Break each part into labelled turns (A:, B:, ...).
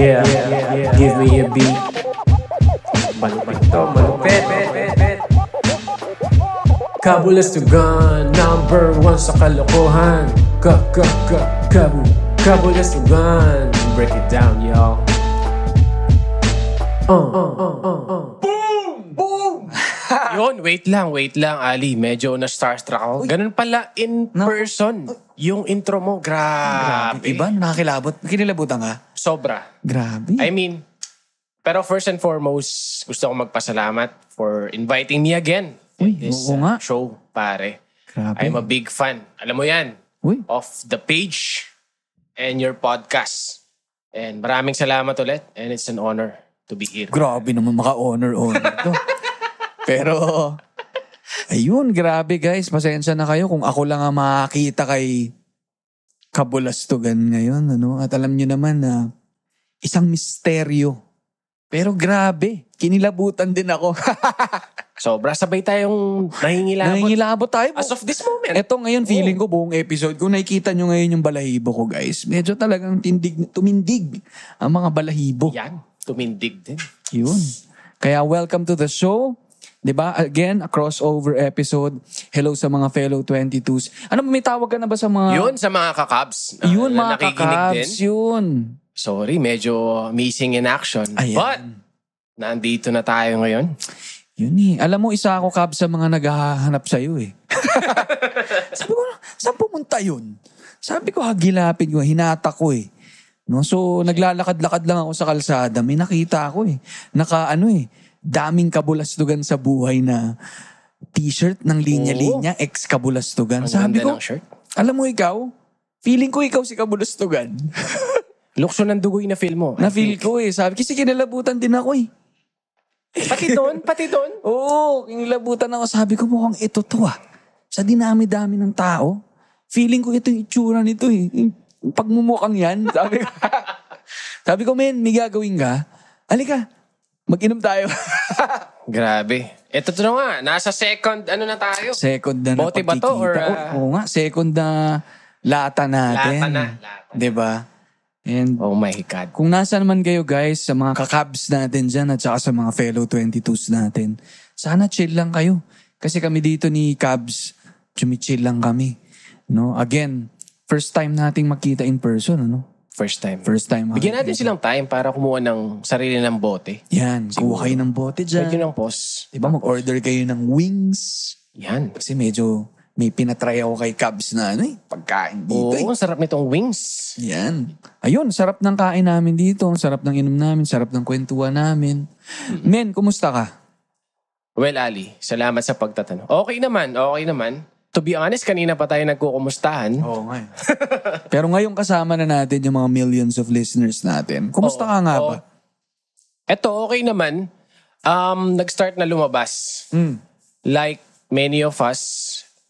A: Yeah, give me a beat. Malupit to, malupit. Kabulastugan, number one sa kalokohan. Ka, ka, ka, kabu, kabulastugan. Break it down, y'all. Uh, uh, uh, uh, uh.
B: Yun, wait lang, wait lang, Ali. Medyo na-starstruck ako. Ganun pala in person. Yung intro mo, grabe.
C: Iba, nakakilabot. Kinilabutan ka?
B: Sobra.
C: Grabe.
B: I mean, pero first and foremost, gusto ko magpasalamat for inviting me again.
C: Uy, oo
B: uh,
C: nga.
B: show, pare.
C: Grabe.
B: I'm a big fan. Alam mo yan.
C: Uy.
B: Of the page and your podcast. And maraming salamat ulit. And it's an honor to be here.
C: Grabe naman maka-honor-honor to. Pero, ayun, grabe guys. Pasensya na kayo kung ako lang ang makakita kay Kabulastugan ngayon. Ano? At alam nyo naman na isang misteryo. Pero grabe, kinilabutan din ako.
B: Sobra sabay tayong nahingilabot.
C: Nangingilabot tayo.
B: As of this moment.
C: Ito ngayon, feeling ko buong episode, kung nakikita nyo ngayon yung balahibo ko guys, medyo talagang tindig, tumindig ang mga balahibo.
B: Yan. Tumindig din.
C: Yun. Kaya welcome to the show. 'Di ba? Again, a crossover episode. Hello sa mga fellow 22s. Ano may tawag ka na ba sa mga
B: Yun sa mga kakabs.
C: Yun mga kakabs, yun.
B: Sorry, medyo missing in action.
C: Ayan.
B: But, nandito na tayo ngayon.
C: Yun eh. Alam mo, isa ako kab sa mga naghahanap sa'yo eh. Sabi ko, saan pumunta yun? Sabi ko, hagilapin ko, hinata ko eh. No? So, naglalakad-lakad lang ako sa kalsada. May nakita ako eh. Naka ano eh, daming kabulastugan sa buhay na t-shirt ng linya-linya, ex-kabulastugan.
B: Ang
C: Sabi ko,
B: ng shirt.
C: alam mo ikaw, feeling ko ikaw si kabulastugan.
B: Lukso ng dugoy na film mo.
C: Na-feel ko eh. Sabi, kasi kinalabutan din ako eh.
B: Pati doon, pati doon.
C: Oo, kinilabutan ako. Sabi ko mukhang ito to ah. Sa dinami-dami ng tao, feeling ko ito yung itsura nito eh. Yung pagmumukhang yan. Sabi ko, sabi ko, men, may gagawin ka. Halika, mag-inom tayo.
B: Grabe. Ito to na nga, nasa second, ano na tayo?
C: second na
B: Bote ba to or, ah?
C: Oo, nga, second na lata natin.
B: Lata na, lata na.
C: 'Di ba? And
B: Oh my God.
C: Kung nasa naman kayo guys, sa mga kakabs natin dyan at saka sa mga fellow 22s natin, sana chill lang kayo. Kasi kami dito ni Cabs, chumichill lang kami. No? Again, first time nating makita in person, ano?
B: First time.
C: First time.
B: Bigyan natin silang time para kumuha ng sarili ng bote.
C: Yan, kuha kayo ng bote
B: Pwede
C: dyan.
B: ng pause.
C: Diba, mag-order kayo ng wings.
B: Yan.
C: Kasi medyo may pinatry ako kay Cabs na ano eh, pagkain dito
B: Oo,
C: eh.
B: ang sarap nitong wings.
C: Yan. Ayun, sarap ng kain namin dito. Ang sarap ng inom namin. Sarap ng kwentuhan namin. Men, kumusta ka?
B: Well, Ali, salamat sa pagtatanong. Okay naman, okay naman. To be honest, kanina pa tayo nagkukumustahan.
C: Oo nga. eh. Pero ngayong kasama na natin yung mga millions of listeners natin. Kumusta ka nga ba?
B: Eto, okay naman. Um, nag-start na lumabas.
C: Mm.
B: Like many of us,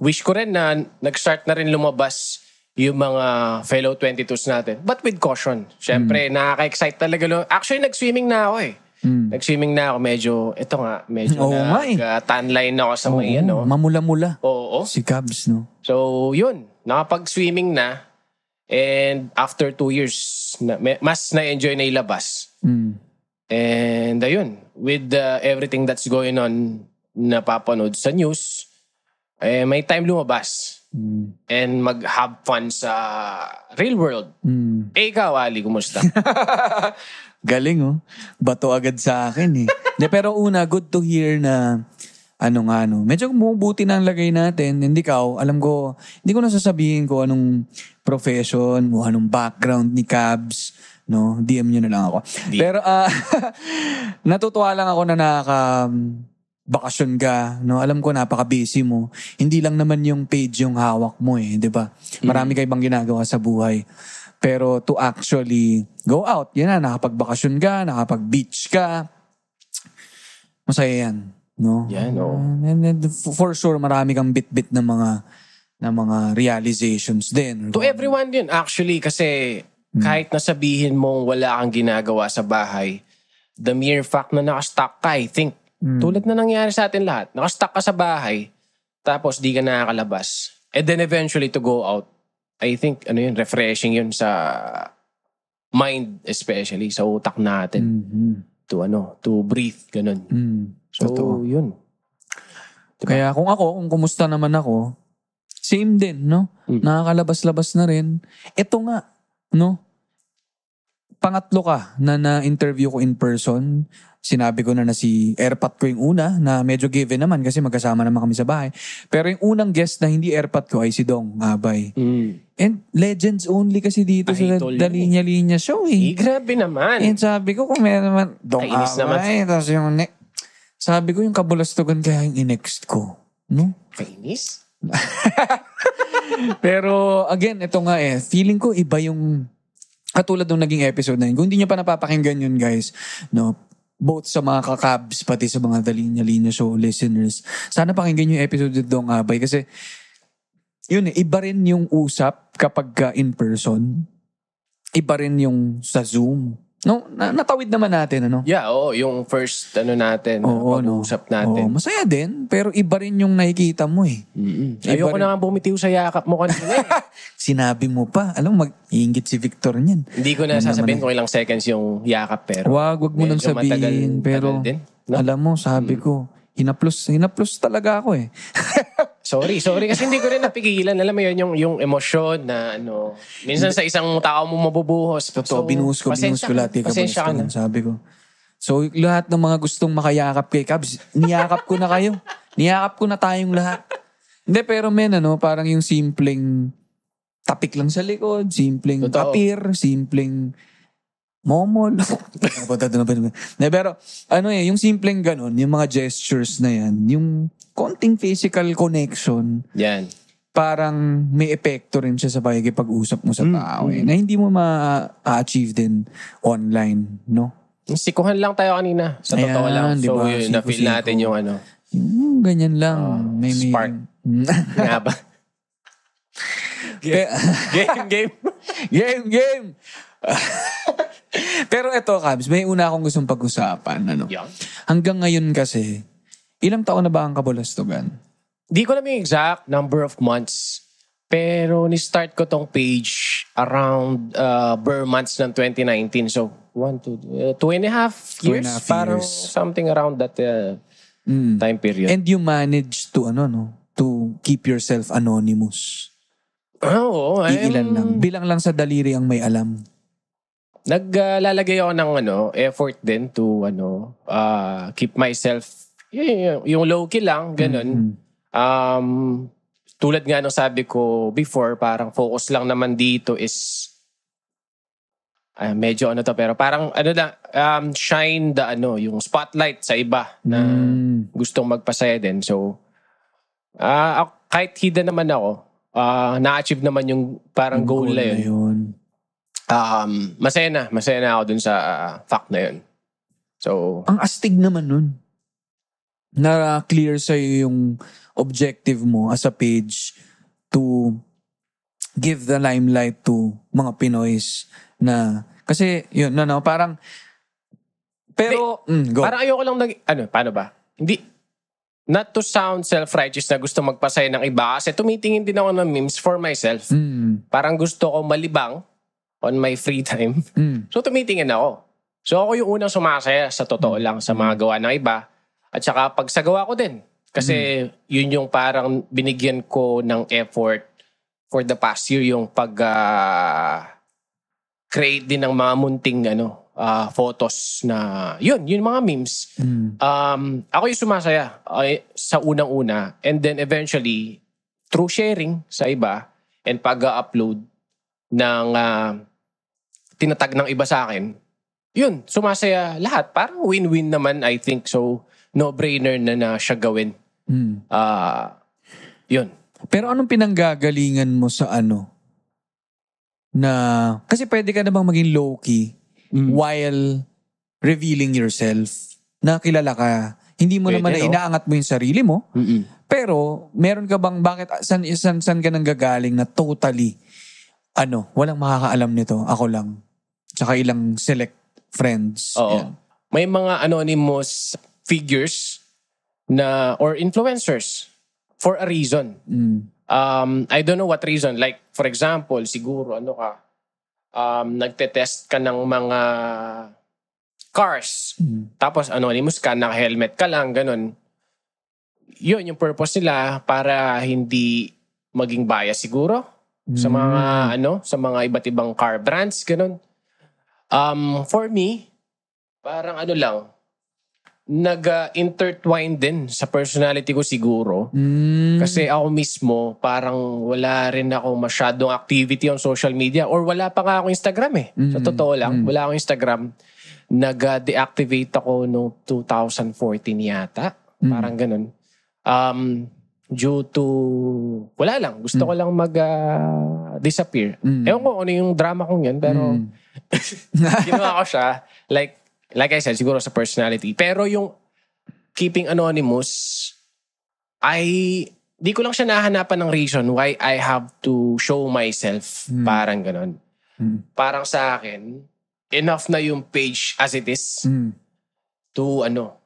B: wish ko rin na nag-start na rin lumabas yung mga fellow 22s natin. But with caution. Siyempre, nakaka-excite talaga. Actually, nag-swimming na ako eh. Nag-swimming na ako. Medyo, ito nga, medyo
C: Oo nga eh.
B: nag-tanline ako sa mga ano.
C: Mamula-mula.
B: Oo.
C: Si Cabs, no?
B: So, yun. Nakapag-swimming na. And after two years, na, me- mas na-enjoy na ilabas.
C: Mm.
B: And ayun, with uh, everything that's going on napapanood sa news, eh, may time lumabas. And mag-have fun sa real world.
C: Mm.
B: Eh, ikaw, Ali, kumusta?
C: Galing, oh. Bato agad sa akin, eh. De, pero una, good to hear na ano nga, no. Medyo bumubuti na ang lagay natin. Hindi ka, alam ko, hindi ko nasasabihin ko anong profession o anong background ni Cabs. No, DM nyo na lang ako. Pero ah natutuwa lang ako na nakaka bakasyon ka, no? Alam ko napaka-busy mo. Hindi lang naman yung page yung hawak mo eh, 'di ba? Marami kay bang ginagawa sa buhay. Pero to actually go out, yan na, nakapagbakasyon ka, nakapag-beach ka. Masaya yan, no?
B: Yan, oo.
C: And, and f- for sure, marami kang bit-bit na mga na mga realizations din.
B: to everyone yun, actually, kasi kahit nasabihin mong wala kang ginagawa sa bahay, the mere fact na nakastock ka, I think, tulad na nangyari sa atin lahat, nakastock ka sa bahay, tapos di ka nakakalabas. And then eventually to go out, I think, ano yun, refreshing yun sa mind especially sa utak natin
C: Mhm.
B: to ano, to breathe ganun.
C: Mm.
B: So,
C: Totoo.
B: yun.
C: Kaya kung ako, kung kumusta naman ako, same din, no?
B: Mm.
C: Nakakalabas-labas na rin. Ito nga, no? Pangatlo ka na na-interview ko in person. Sinabi ko na na si Airpat ko yung una na medyo given naman kasi magkasama naman kami sa bahay. Pero yung unang guest na hindi Airpat ko ay si Dong Abay.
B: Mm.
C: And legends only kasi dito sa
B: tol yun
C: The Linya Linya Show eh.
B: Eh, grabe naman.
C: And sabi ko, kung meron naman, Dong
B: Kainis naman.
C: Abay, tapos yung ne- sabi ko yung kabulastugan kaya yung inext ko. No?
B: Kainis?
C: Pero again, ito nga eh, feeling ko iba yung katulad ng naging episode na yun. Kung hindi nyo pa napapakinggan yun guys, no, both sa mga kakabs, pati sa mga The Linya Linya Show listeners, sana pakinggan yung episode with Dong Abay kasi yun eh, iba rin yung usap kapag ka in person. Iba rin yung sa Zoom. No, na, natawid naman natin, ano?
B: Yeah, oo. Yung first, ano natin,
C: Oo, no.
B: pag-uusap natin.
C: Oo, masaya din, pero iba rin yung nakikita mo eh. Iba
B: Ayoko
C: rin.
B: na nga bumitiw sa yakap mo kanina. eh.
C: Sinabi mo pa, alam mo, mag-iingit si Victor niyan.
B: Hindi ko na
C: Ano
B: sasabihin
C: naman
B: kung ilang seconds yung yakap, pero...
C: Wag, wag mo nang
B: medyo matagal-
C: sabihin. pero,
B: tagal din, no?
C: alam mo, sabi ko, hinaplos, hinaplos talaga ako eh.
B: Sorry, sorry. Kasi hindi ko rin napigilan. Alam mo yun, yung, yung emosyon na ano... Minsan sa isang tao mo mabubuhos.
C: Totoo, binuhos ko, binuhos ko lahat.
B: Pasensya ka na.
C: sabi ko. So, lahat ng mga gustong makayakap kay Cubs, niyakap ko na kayo. Niyakap ko na tayong lahat. Hindi, pero men, ano, parang yung simpleng tapik lang sa likod, simpleng
B: Totoo.
C: kapir, simpleng momol. Hindi, pero, ano eh, yung simpleng ganun, yung mga gestures na yan, yung konting physical connection,
B: Yan.
C: parang may epekto rin siya sa pakikipag-usap mo sa
B: Mm,
C: tao eh, na hindi mo ma-achieve din online, no?
B: Sikuhan lang tayo kanina. Sa totoo
C: Ayan,
B: lang.
C: di
B: So, yun, na-feel natin yung ano.
C: Yung ganyan lang. may, may,
B: spark. Nga ba? Game, game.
C: game, game! Pero eto, Kabs, may una akong gustong pag-usapan. Ano?
B: Yan.
C: Hanggang ngayon kasi, ilang taon na ba ang kabulastugan?
B: Di ko alam yung exact number of months. Pero ni-start ko tong page around uh, ber months ng 2019. So, one, two, uh, two and a half
C: Two and
B: years.
C: a half
B: parang
C: years.
B: something around that uh,
C: Mm.
B: time period.
C: And you managed to, ano, no? To keep yourself anonymous.
B: Oo. I'm-
C: Iilan lang. Bilang lang sa daliri ang may alam.
B: Naglalagay ako ng ano, effort din to ano, uh, keep myself y- y- yung low key lang, ganun.
C: Mm.
B: Um, tulad nga nung sabi ko before, parang focus lang naman dito is ah, medyo ano to pero parang ano lang um, shine the ano yung spotlight sa iba na
C: Mm.
B: gustong magpasaya din. So ah ako- kahit hidden naman ako, ah na-achieve naman yung parang goal, na yun.
C: yun.
B: Um, masaya na, masaya na ako dun sa ah, fact na yun. So,
C: Ang astig naman nun. Na clear sa'yo yung objective mo as a page to give the limelight to mga Pinoys na kasi yun no no parang pero mm, go
B: Parang ayoko lang nag... Ano, paano ba? Hindi... Not to sound self-righteous na gusto magpasaya ng iba kasi tumitingin din ako ng memes for myself.
C: mm,
B: Parang gusto ko malibang on my free time.
C: mm,
B: So tumitingin ako. So ako yung unang sumasaya sa totoo lang sa mga gawa ng iba. At saka pag sa gawa ko din. Kasi yun yung parang binigyan ko ng effort for the past year yung pag ah, create din ng mga munting ano ah, photos na yun, yun mga memes.
C: mm,
B: Um, ako yung sumasaya ay, sa unang-una and then eventually through sharing sa iba and pag-upload ng ah, tinatag ng iba sa akin, yun, sumasaya lahat. Parang win-win naman, I think. So, no-brainer na na siya gawin.
C: mm.
B: Ah, yun.
C: Pero anong pinanggagalingan mo sa ano na kasi pwede ka na bang maging low key
B: Mm.
C: while revealing yourself na kilala ka. Hindi mo
B: Pwede,
C: naman na inaangat mo yung sarili mo,
B: Mm-mm.
C: pero meron ka bang bakit san san, san ka nang gagaling na totally ano, walang makakaalam nito, ako lang. Tsaka ilang select friends.
B: Oo.
C: Yan.
B: May mga anonymous figures na or influencers for a reason.
C: Mm.
B: Um, I don't know what reason. Like, for example, siguro, ano ka, um, nagte-test ka ng mga cars.
C: Mm.
B: Tapos anonymous ka, naka-helmet ka lang, ganun. Yun, yung purpose nila para hindi maging bias siguro sa mga ano, sa mga iba't ibang car brands, ganun. Um, for me, parang ano lang, nag-intertwine din sa personality ko siguro.
C: Mm.
B: Kasi ako mismo, parang wala rin ako masyadong activity on social media or wala pa nga ako Instagram eh. Sa
C: Mm.
B: totoo lang,
C: Mm.
B: wala akong Instagram. Nag-deactivate ako noong 2014 yata.
C: Mm.
B: Parang ganun. Um, due to, wala lang. Gusto ko lang mag-disappear.
C: Mm.
B: Ewan ko ano yung drama kong yun, pero
C: Mm.
B: ginawa ko siya. Like, like I said, siguro sa personality. Pero yung keeping anonymous, ay, di ko lang siya nahanapan ng reason why I have to show myself.
C: Mm.
B: Parang ganun.
C: Mm.
B: Parang sa akin, enough na yung page as it is
C: Mm.
B: to ano,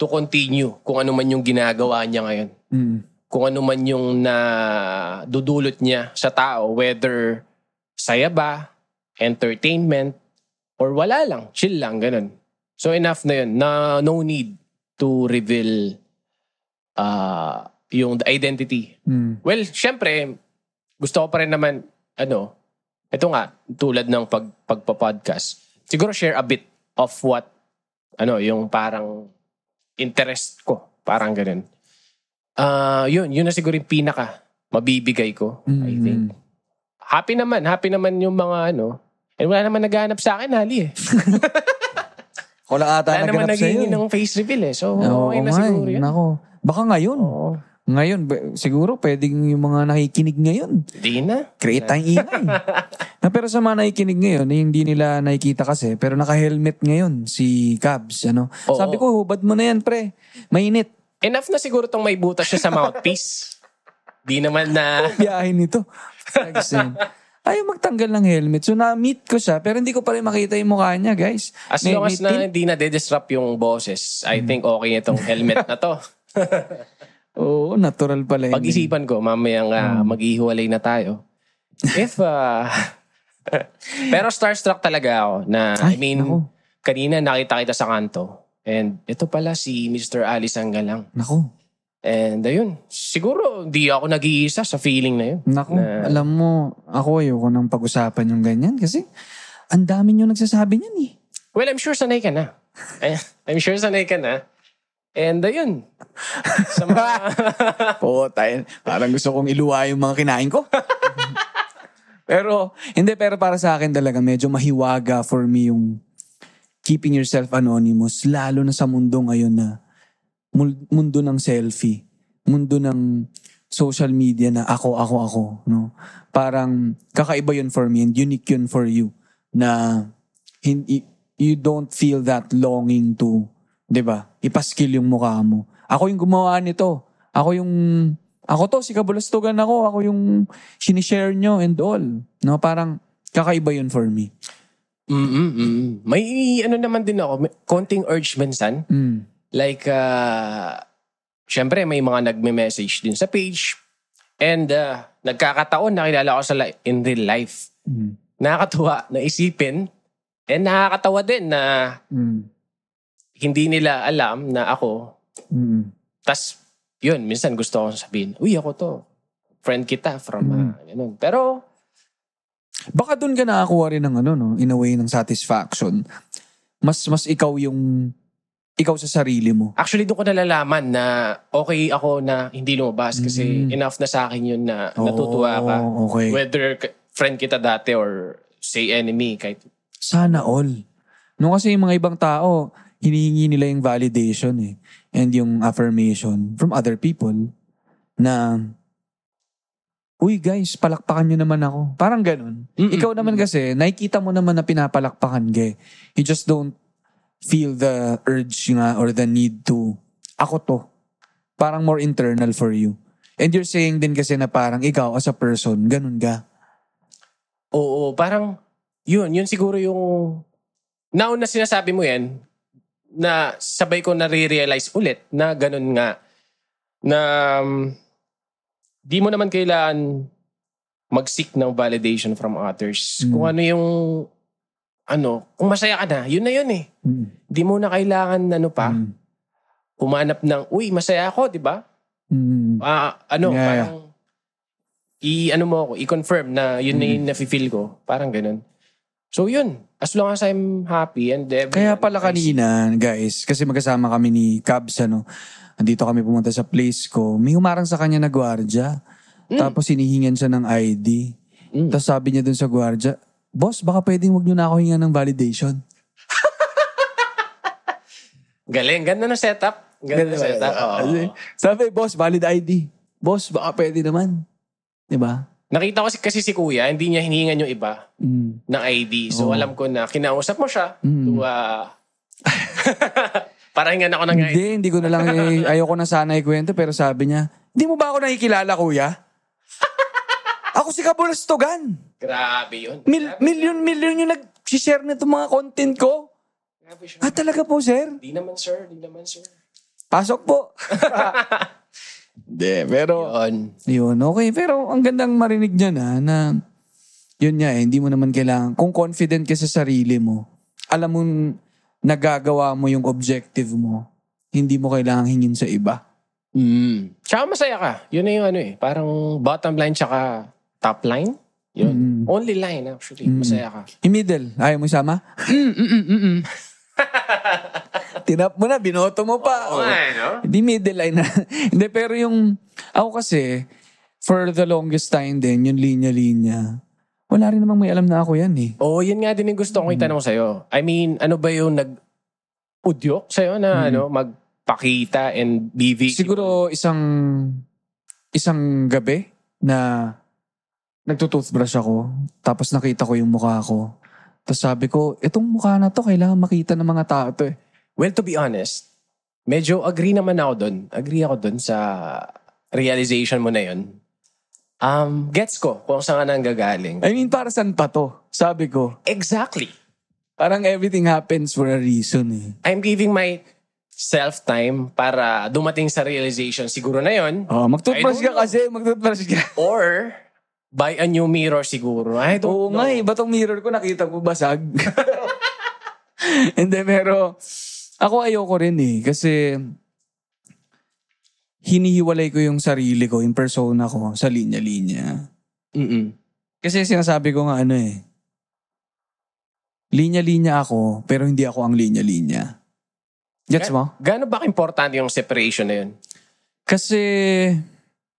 B: to continue kung ano man yung ginagawa niya ngayon.
C: Mm.
B: Kung ano man yung na dudulot niya sa tao, whether saya ba, entertainment, or wala lang, chill lang, ganun. So enough na yun, na no need to reveal uh, yung identity.
C: Mm.
B: Well, syempre, gusto ko pa rin naman, ano, ito nga, tulad ng pag, pagpa-podcast, siguro share a bit of what, ano, yung parang interest ko. Parang ganun. Ah, yun, yun na siguro yung pinaka mabibigay ko, I
C: Mm.
B: think. Happy naman, happy naman yung mga ano. And wala naman naghahanap sa akin, hali eh.
C: Ako lang ata
B: Wala naman
C: naganap sa'yo. eh.
B: ng face reveal eh. So,
C: Oo
B: okay na
C: nga
B: siguro
C: eh.
B: yun.
C: Nako. Baka ngayon.
B: Oo.
C: Ngayon, ba- siguro pwedeng yung mga nakikinig ngayon.
B: Di na.
C: Create tayong ingay. na, pero sa mga nakikinig ngayon, eh, hindi nila nakikita kasi, pero naka-helmet ngayon si Cabs. Ano?
B: Oo.
C: Sabi ko, hubad mo na yan, pre. Mainit.
B: Enough na siguro tong may butas siya sa mouthpiece. Di naman na...
C: Biyahin nito. Nag-send. Ayaw magtanggal ng helmet. So, na-meet ko siya, pero hindi ko pa rin makita yung mukha niya, guys.
B: As
C: May-
B: long as na hindi na disrupt yung boses, I
C: Hmm.
B: think okay itong helmet na to.
C: Oo, natural pala yun.
B: Pag-isipan ko, mamayang uh, maghihiwalay na tayo. If, uh, pero starstruck talaga ako na, I
C: Ay,
B: mean,
C: naku.
B: kanina nakita kita sa kanto. And ito pala si Mr. Alice Anggalang.
C: Naku.
B: And ayun, siguro di ako nag-iisa sa feeling na yun.
C: Naku,
B: Na-
C: alam mo, ako ayoko nang pag-usapan yung ganyan kasi ang dami nyo nagsasabi niyan eh.
B: Well, I'm sure sanay ka na. Eh, I'm sure sanay ka na. And ayun. Sa mga...
C: Oo, tayo. Parang gusto kong iluwa yung mga kinain ko. pero, hindi, pero para sa akin talaga, medyo mahiwaga for me yung keeping yourself anonymous, lalo na sa mundo ngayon na mundo ng selfie, mundo ng social media na ako, ako, ako, no? Parang kakaiba yun for me and unique yun for you na hindi, you don't feel that longing to, 'di ba? Ipaskill yung mukha mo. Ako yung gumawa nito. Ako yung ako to si Kabulastugan ako, ako yung sinishare nyo and all. No, parang kakaiba yun for me.
B: Mm-mm-mm. May ano naman din ako, konting urge minsan.
C: Mm.
B: Like, uh, syempre may mga nagme-message din sa page. And uh, nagkakataon, nakilala ko sa li- in real life.
C: Mm.
B: Nakakatuwa na isipin. And nakakatawa din na
C: Mm.
B: hindi nila alam na ako.
C: Mm.
B: tas yun, minsan gusto ko sabihin, uy, ako to. Friend kita from, uh, ganun. Pero,
C: Baka doon ka nakakuha rin ng ano, no? In a way ng satisfaction. Mas, mas ikaw yung, ikaw sa sarili mo.
B: actually doon ko nalalaman na okay ako na hindi lumabas kasi
C: Mm.
B: enough na sa akin yun na natutuwa ka.
C: Oo, okay.
B: Whether k- friend kita dati or say enemy, kahit
C: Sana all. No, kasi yung mga ibang tao, hinihingi nila yung validation eh. And yung affirmation from other people na, Uy guys, palakpakan nyo naman ako. Parang ganun.
B: Mm-mm.
C: Ikaw naman kasi, nakikita mo naman na pinapalakpakan ka eh. You just don't feel the urge nga or the need to, ako to. Parang more internal for you. And you're saying din kasi na parang ikaw as a person, ganun ka.
B: Oo, parang yun, yun siguro yung nauna sinasabi mo yan na sabay ko na-realize ulit na ganun nga na um, di mo naman kailangan mag-seek ng validation from others.
C: Mm.
B: Kung ano yung, ano, kung masaya ka na, yun na yun eh.
C: Mm.
B: Hindi mo na kailangan, ano pa,
C: Mm.
B: humanap ng, uy, masaya ako, di ba?
C: Mm.
B: Ah, ano,
C: Yeah,
B: parang, i, ano mo ako, i-confirm na yun na
C: Mm.
B: yung nafe-feel ko. Parang ganun. So yun, as long as I'm happy and everyone,
C: Kaya pala kanina, guys, kasi magkasama kami ni Cabs, ano, andito kami pumunta sa place ko, may humarang sa kanya na gwardya. Tapos hinihingan siya ng ID.
B: Mm.
C: Tapos sabi niya dun sa gwardya, Boss, baka pwedeng wag niyo na ako hingan ng validation.
B: Galing, ganda ng setup. Ganda ng setup. Oo.
C: Kasi, Sabi, boss, valid ID. Boss, baka pwede naman. Di ba?
B: Nakita ko si, kasi si kuya, hindi niya hinihingan yung iba
C: Mm.
B: ng ID. So
C: Oo.
B: alam ko na kinausap mo siya
C: Mm.
B: to uh, para hingan ako ng ID.
C: Hindi, hindi ko na lang, eh, ayoko na sana ikwento, pero sabi niya, hindi mo ba ako nakikilala, kuya? ako si Kabulastogan.
B: Grabe yun.
C: Mil, million, million yung nag-share nito mga content ko.
B: Grabe siya.
C: Ah, talaga po, sir?
B: Di naman sir, di naman sir.
C: Pasok po. Hindi, pero...
B: Yun.
C: Yun, okay. Pero ang gandang marinig niya na, na yun nga eh, hindi mo naman kailangan, kung confident ka sa sarili mo, alam mo nagagawa mo yung objective mo, hindi mo kailangan hingin sa iba.
B: Mm. Tsaka masaya ka. Yun na yung ano eh. Parang bottom line tsaka top line. Yun.
C: Mm.
B: Only line actually.
C: Mm.
B: Masaya ka.
C: Yung middle, ayaw mo isama? Tinap mo na, binoto mo pa.
B: Oo nga, eh, no?
C: Hindi middle line na. Hindi, pero yung, ako kasi, for the longest time din, yung linya-linya, wala rin namang may alam na ako yan eh.
B: Oo, yun nga din yung gusto kong itanong sa'yo. I mean, ano ba yung nag-udyok sa'yo na
C: Mm.
B: ano, magpakita and be visible?
C: Siguro isang isang gabi na nagtutoothbrush ako, tapos nakita ko yung mukha ko. Tapos sabi ko, itong mukha na to, kailangan makita ng mga tao to eh.
B: Well, to be honest, medyo agree naman ako doon. Agree ako doon sa realization mo na yun. Um, gets ko kung saan ka nang gagaling.
C: I mean, para saan pa to? Sabi ko,
B: Exactly.
C: parang everything happens for a reason eh.
B: I'm giving my self time para dumating sa realization. Siguro na yon
C: Oh, magtoothbrush ka kasi, magtoothbrush ka.
B: Or, buy a new mirror siguro. I don't
C: Oo
B: know.
C: nga eh, ba't ang mirror ko nakita ko basag? Hindi, pero ako ayoko rin eh. Kasi hinihiwalay ko yung sarili ko, yung persona ko sa linya-linya.
B: Mm-mm.
C: Kasi sinasabi ko nga ano eh, linya-linya ako, pero hindi ako ang linya-linya. Gets mo?
B: Gaano ba importante yung separation na yun?
C: Kasi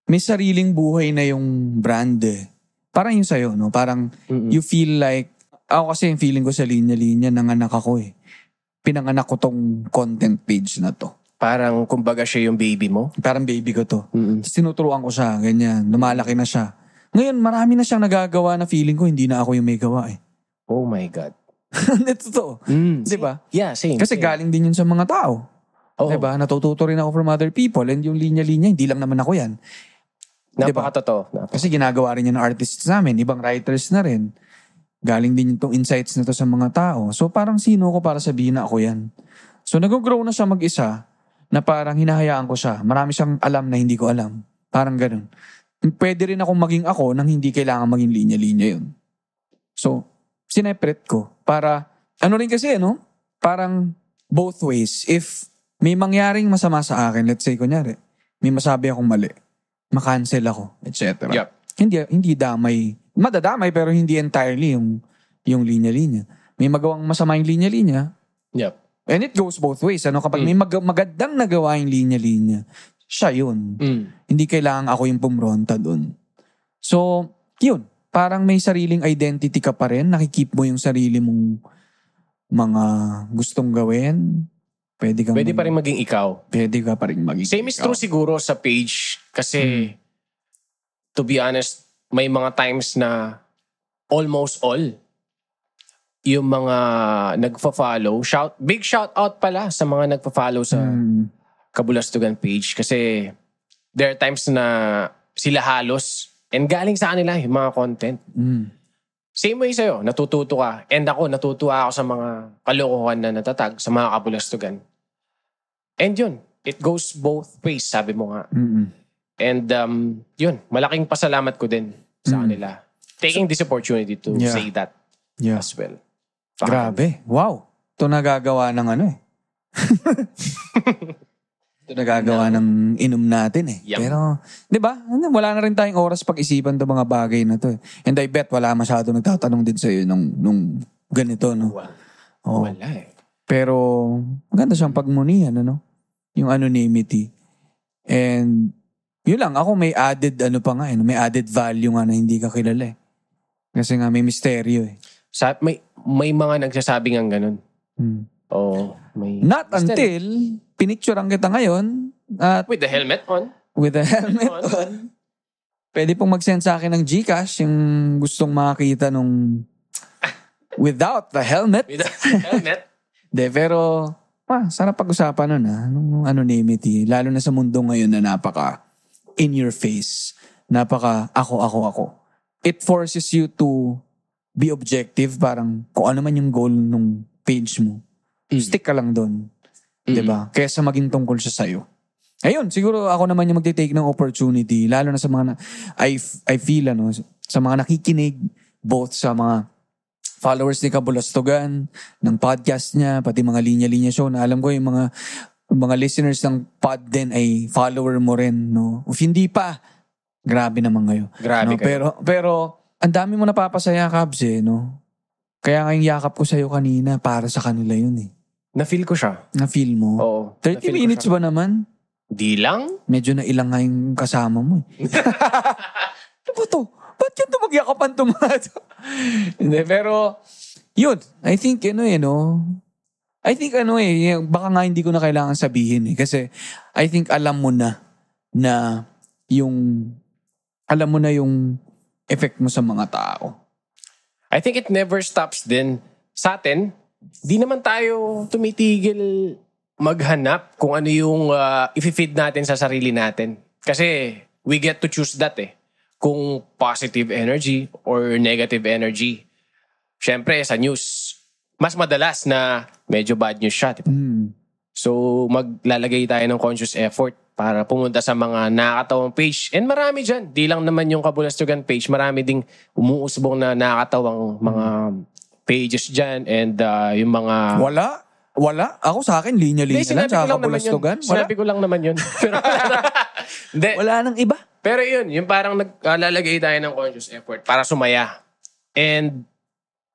C: may sariling buhay na yung brand eh. Parang yung sa'yo, no? Parang
B: Mm-mm.
C: you feel like, ako kasi yung feeling ko sa linya-linya, nanganak ako eh. Pinanganak ko tong content page na to.
B: Parang kumbaga siya yung baby mo?
C: Parang baby ko to.
B: Mm-mm.
C: Tapos tinuturuan ko siya, ganyan. Lumalaki na siya. Ngayon, marami na siyang nagagawa na feeling ko, hindi na ako yung may gawa eh.
B: Oh my God.
C: Hindi totoo.
B: Mm.
C: Di ba?
B: Yeah, same.
C: Kasi
B: same.
C: galing din yun sa mga tao.
B: Oo.
C: Di ba? Natututo rin ako from other people. And yung linya-linya, hindi lang naman ako yan.
B: Napakatotoo. Napaka-
C: Kasi ginagawa rin yan ng artists namin. Ibang writers na rin. Galing din itong insights na to sa mga tao. So parang sino ko para sabihin na ako yan. So nag-grow na siya mag-isa na parang hinahayaan ko siya. Marami siyang alam na hindi ko alam. Parang ganun. Pwede rin akong maging ako nang hindi kailangan maging linya-linya yun. So, sineperate ko para, ano rin kasi, no? Parang both ways. If may mangyaring masama sa akin, let's say, kunyari, may masabi akong mali, makancel ako, etc.
B: Yup.
C: Hindi, hindi damay. Madadamay pero hindi entirely yung, yung linya-linya. May magawang masama yung linya-linya,
B: Yep.
C: and it goes both ways. Ano? Kapag
B: Mm.
C: may mag- magandang nagawa yung linya-linya, siya yun.
B: Mm.
C: Hindi kailangan ako yung pumronta dun. So, yun. Parang may sariling identity ka pa rin. Nakikip mo yung sarili mong mga gustong gawin. Pwede kang
B: Pwede pa rin maging ikaw.
C: Pwede ka pa rin maging
B: Same is
C: ikaw.
B: true siguro sa page kasi
C: Hmm.
B: to be honest, may mga times na almost all yung mga nagfa-follow. Shout, big shout out pala sa mga nagfa-follow sa
C: Mm.
B: Kabulastugan page kasi there are times na sila halos and galing sa kanila yung mga content.
C: Mm.
B: Same way sa'yo, natututo ka. And ako, natutuwa ako sa mga kalokohan na natatag sa mga kabulastugan. And yun, it goes both ways, sabi mo nga.
C: Mm-mm.
B: And um, yun, malaking pasalamat ko din sa kanila. Taking this opportunity to
C: Yeah.
B: say that
C: Yeah.
B: as well.
C: Grabe. Wow. Ito nagagawa ng ano eh. Ito nagagawa ng inom natin eh.
B: Yum.
C: Pero, di ba? Wala na rin tayong oras pag-isipan itong mga bagay na to eh. And I bet wala masyado nagtatanong din sa'yo nung, nung ganito, no?
B: Wala.
C: Oo.
B: Wala eh.
C: Pero, maganda siyang pagmunihan, ano? Yung anonymity. And, yun lang. Ako may added, ano pa nga, eh, may added value nga na hindi ka kilala eh. Kasi nga may misteryo eh.
B: Sa, may, may mga nagsasabi ng ganun.
C: Hmm.
B: Oo. may...
C: Not
B: Still,
C: until pinicturean kita ngayon at
B: With the helmet on.
C: with a helmet
B: On.
C: on. Pwede pong mag-send sa akin ng Gcash yung gustong makakita nung without the helmet.
B: With the helmet.
C: De, pero ah, sarap pag-usapan nun ah, nung anonymity. Lalo na sa mundo ngayon na napaka in your face. Napaka ako, ako, ako. It forces you to be objective. Parang kung ano man yung goal nung page mo. Stick ka lang doon.
B: Mm.
C: 'di ba? Kaysa maging tungkol siya sa'yo. Ayun, siguro ako naman yung magte-take ng opportunity, lalo na sa mga, na, I, I feel ano, sa mga nakikinig, both sa mga followers ni Kabulastogan, ng podcast niya, pati mga linya-linya show, na alam ko yung mga mga listeners ng pod din ay follower mo rin, no? If hindi pa, grabe naman ngayon.
B: Grabe
C: no?
B: kayo.
C: Pero, pero, ang dami mo napapasaya, Kabs, eh, no? Kaya nga yung yakap ko sa'yo kanina, para sa kanila yun, eh.
B: Na-feel ko siya.
C: Na-feel mo.
B: Oo.
C: 30
B: Na-feel ko
C: minutes ba naman?
B: Di lang?
C: Medyo na ilang nga yung kasama mo. Eh. ano ba to? Ba't yan to magyakapan to mga to? Hindi, pero, yun. I think, ano eh, no? I think, ano eh, baka nga hindi ko na kailangan sabihin eh. Kasi, I think alam mo na, na, yung, alam mo na yung effect mo sa mga tao.
B: I think it never stops din. Sa atin, di naman tayo tumitigil maghanap kung ano yung uh, i-feed natin sa sarili natin. Kasi we get to choose that eh. Kung positive energy or negative energy. Siyempre, sa news, mas madalas na medyo bad news siya. Diba?
C: Hmm.
B: So, maglalagay tayo ng conscious effort para pumunta sa mga nakakatawang page. And marami dyan. Di lang naman yung Kabulastugan page. Marami ding umuusbong na nakakatawang mga pages dyan. And uh, yung mga...
C: Wala. Wala. Ako sa akin, linya-linya lang.
B: sinabi ko
C: Tsaka
B: lang naman yun.
C: kabulastugan. Wala.
B: Sinabi ko lang naman yun. Pero, Hindi.
C: Wala nang iba.
B: Pero yun, yung parang naglalagay tayo ng conscious effort para sumaya. And,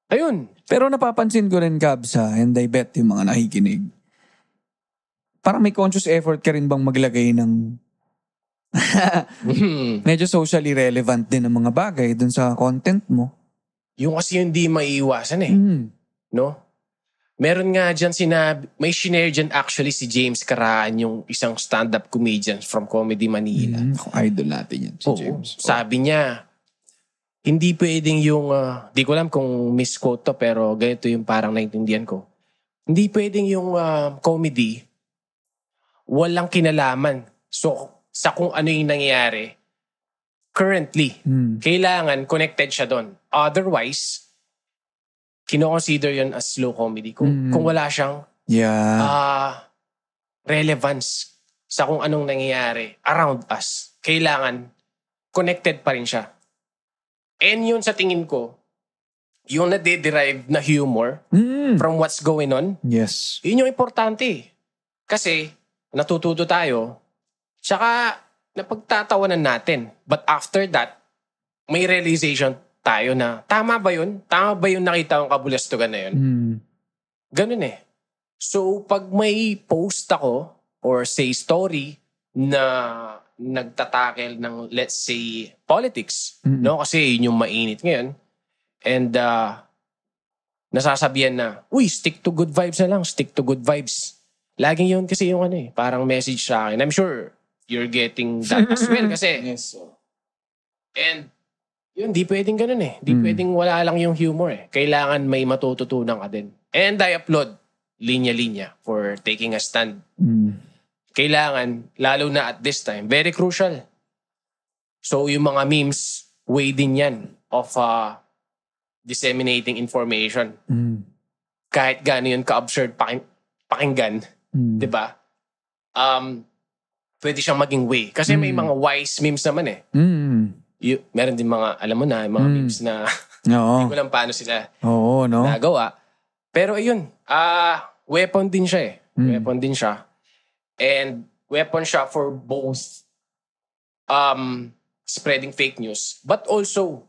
B: ayun.
C: Pero napapansin ko rin, Cabs, ha, and I bet yung mga nakikinig, parang may conscious effort ka rin bang maglagay ng medyo socially relevant din ng mga bagay dun sa content mo.
B: Yung kasi yung di maiiwasan eh.
C: Hmm.
B: no? Meron nga dyan sinabi, may shinare dyan actually si James Karaan, yung isang stand-up comedian from Comedy Manila.
C: Ako, idol natin yan, si
B: Oo.
C: James.
B: Sabi niya, hindi pwedeng yung, ah, di ko alam kung misquote to, pero ganito yung parang naintindihan ko. Hindi pwedeng yung ah, comedy, walang kinalaman. So, sa kung ano yung nangyayari, currently,
C: Hmm.
B: kailangan connected siya doon. Otherwise, kino-consider yun as slow comedy. Kung,
C: Mm.
B: kung wala siyang
C: Yeah.
B: ah, relevance sa kung anong nangyayari around us, kailangan connected pa rin siya. And yun sa tingin ko, yung nade-derive na humor
C: Hmm.
B: from what's going on,
C: Yes.
B: yun yung importante. eh. Kasi natututo tayo, tsaka napagtatawanan natin. But after that, may realization tayo na tama ba yun? Tama ba yung nakita kong kabulastugan na yun?
C: Hmm.
B: Ganun eh. So, pag may post ako or say story na nagtatakel ng, let's say, politics,
C: Mm.
B: no? Kasi yun yung mainit ngayon. And uh, nasasabihan na, uy, stick to good vibes na lang, stick to good vibes. Laging yun kasi yung ano eh, parang message sa akin. I'm sure you're getting that as well kasi.
C: Yes.
B: And yun, di pwedeng ganun eh. Di
C: Mm.
B: pwedeng wala lang yung humor eh. Kailangan may matututunan ka din. And I applaud linya-linya for taking a stand.
C: Hmm.
B: Kailangan, lalo na at this time, very crucial. So yung mga memes, way din yan of uh, disseminating information.
C: Hmm.
B: Kahit gaano yun ka-absurd paking, pakinggan,
C: Hmm.
B: di ba? Um, pwede siyang maging way. Kasi may
C: Mm.
B: mga wise memes naman eh.
C: Hmm.
B: Y- meron din mga, alam mo na, mga
C: Mm.
B: memes na
C: Oo.
B: hindi ko lang paano sila
C: Oo, no?
B: nagawa. Pero ayun, ah weapon din siya eh.
C: Mm.
B: Weapon din siya. And weapon siya for both um spreading fake news but also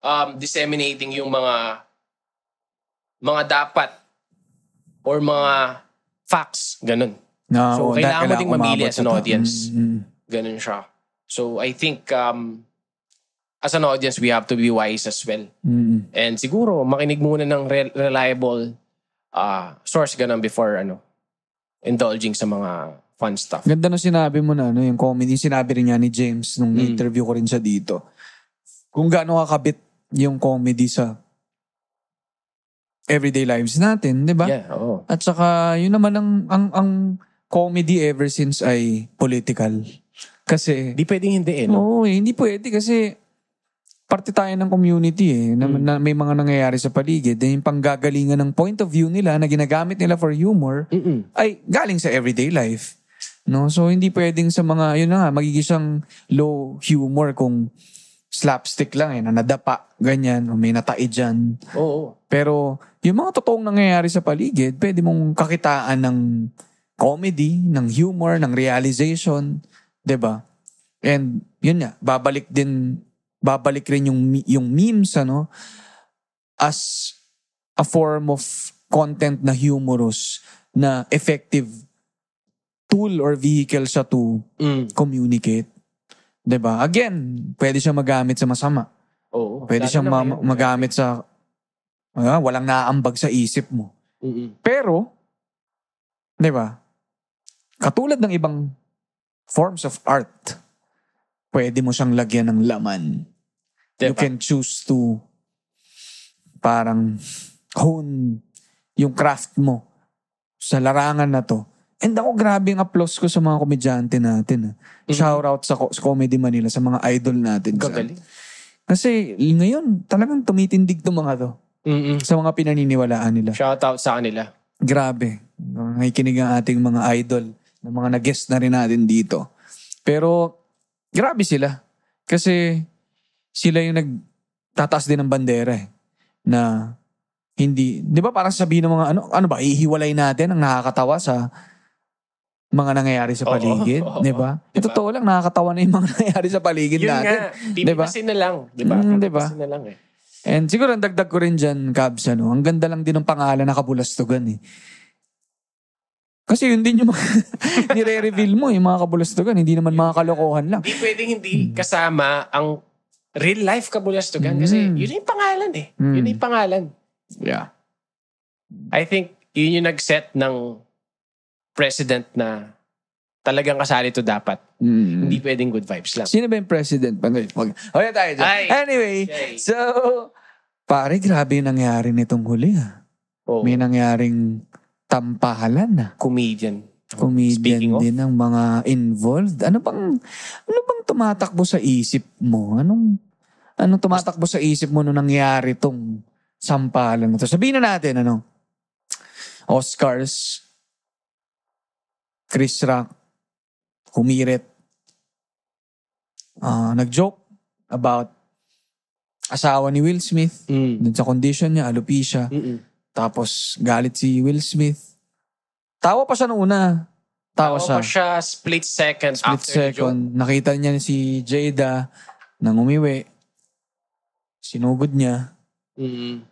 B: um disseminating yung mga mga dapat or mga facts, ganun.
C: Na,
B: So, kailangan mo ding mamili as an audience.
C: Mm, mm.
B: Ganun siya. So I think um as an audience we have to be wise as well.
C: Mm,
B: And siguro, makinig muna ng re- reliable uh, source ganun before ano, indulging sa mga fun stuff.
C: Ganda na sinabi mo na, ano, yung comedy. Sinabi rin niya ni James nung
B: Mm.
C: interview ko rin siya dito. Kung gaano kakabit yung comedy sa everyday lives natin, di ba?
B: Yeah, oo.
C: At saka, yun naman ang, ang, ang comedy ever since ay political. Kasi,
B: Di pwedeng hindi eh, no?
C: oo eh, hindi pwede kasi parte tayo ng community eh, na,
B: Mm.
C: na may mga nangyayari sa paligid. Eh, yung panggagalingan ng point of view nila na ginagamit nila for humor,
B: Mm-mm.
C: ay galing sa everyday life. No? So, hindi pwedeng sa mga, yun na nga, magiging siyang low humor kung slapstick lang eh, na nadapa, ganyan, o may natai dyan.
B: Oo.
C: Pero, yung mga totoong nangyayari sa paligid, pwede mong kakitaan ng comedy, ng humor, ng realization, 'di ba? And, yun nga, babalik din, babalik rin yung, yung memes, ano, as a form of content na humorous, na effective tool or vehicle siya to
B: Mm.
C: communicate. 'Di ba? Again, pwede siya magamit sa masama.
B: Oo.
C: Pwede siyang ma- magamit sa ah, walang naaambag sa isip mo.
B: Mm-mm.
C: Pero, 'di ba? Katulad ng ibang forms of art, pwede mo siyang lagyan ng laman. You
B: Diba?
C: can choose to parang hone yung craft mo sa larangan na to. And ako grabe yung applause ko sa mga komedyante natin. ah. Shout out sa, sa Comedy Manila, sa mga idol natin.
B: Gagaling.
C: Kasi ngayon, talagang tumitindig to mga to
B: Mm-mm.
C: sa mga pinaniniwalaan nila.
B: Shout out sa kanila.
C: Grabe. Nakikinig ang ating mga idol na mga nag-guest na rin natin dito. Pero, grabe sila. Kasi, sila yung nagtataas din ng bandera eh. Na, hindi, di ba parang sabihin ng mga ano, ano ba, ihiwalay natin ang nakakatawa sa mga nangyayari sa paligid, di ba?
B: di
C: Ito
B: ba?
C: totoo lang, nakakatawa na yung mga nangyayari sa paligid
B: Yun
C: natin.
B: nga. Pipipasin na lang. Di ba?
C: Mm, di ba?
B: Na lang eh.
C: And siguro ang dagdag ko rin dyan, Cabs, ano, ang ganda lang din ng pangalan na kabulastugan eh. Kasi yun din yung mga nire-reveal mo, yung mga kabulastugan, hindi naman mga kalokohan lang.
B: Di pwedeng hindi kasama ang real life kabulastugan kasi
C: Mm.
B: yun yung pangalan eh.
C: Mm.
B: Yun yung pangalan.
C: Yeah.
B: I think yun yung nag-set ng president na talagang kasali to dapat.
C: Mm.
B: Hindi pwedeng good vibes lang.
C: Sino ba yung president? Pag, pag, okay tayo dyan.
B: Ay.
C: Anyway,
B: Okay.
C: so, pare, grabe yung nangyari nitong huli ah.
B: Oh,
C: May nangyaring tampahalan na.
B: comedian.
C: Comedian
B: Speaking of,
C: din ang mga involved. Ano bang, ano bang tumatakbo sa isip mo? Anong, anong tumatakbo sa isip mo nung nangyari tong sampalan na to? Sabihin na natin, ano? Oscars, Chris Rock, humirit, ah nag-joke about asawa ni Will Smith,
B: mm,
C: dun sa condition niya, alopecia.
B: mm-mm.
C: Tapos galit si Will Smith. Tawa pa siya nung una. Tawa,
B: Tawa
C: siya.
B: pa siya split second
C: Split
B: after the joke.
C: second. Nakita niya si Jada nang umiwi. Sinugod niya.
B: Mm,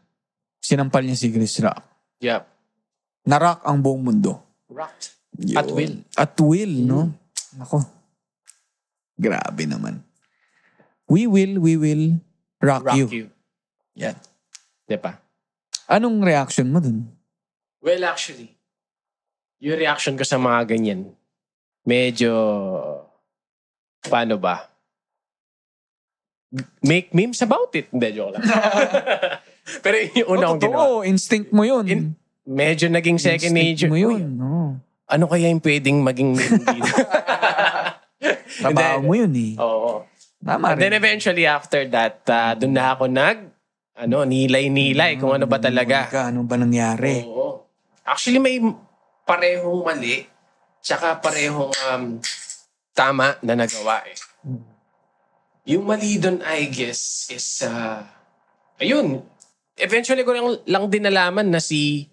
C: Sinampal niya si Chris Rock.
B: yep.
C: Narock ang buong mundo.
B: Rocked.
C: Yun.
B: At will.
C: At will, no? Ako. Grabe naman. We will, we will rock,
B: Rock
C: you.
B: you.
C: Yan.
B: Diba?
C: Anong reaction mo dun?
B: Well, actually, yung reaction ko sa mga ganyan, medyo, paano ba? Make memes about it. Hindi, joke lang. Pero yun yung una
C: Oh,
B: kong ginawa.
C: totoo. Instinct mo yun.
B: In- Medyo naging second
C: Instinct
B: nature.
C: mo yun. No.
B: ano kaya yung pwedeng maging meme dito?
C: Trabaho mo yun eh.
B: Oo.
C: Tama
B: And then
C: rin.
B: eventually after that, uh, doon na ako nag, ano, nilay-nilay kung ano ba talaga.
C: Ka, ano ba nangyari?
B: Oo. Actually, may parehong mali, tsaka parehong um, tama na nagawa eh. Yung mali doon, I guess, is, uh, ayun, eventually ko lang, lang din nalaman na si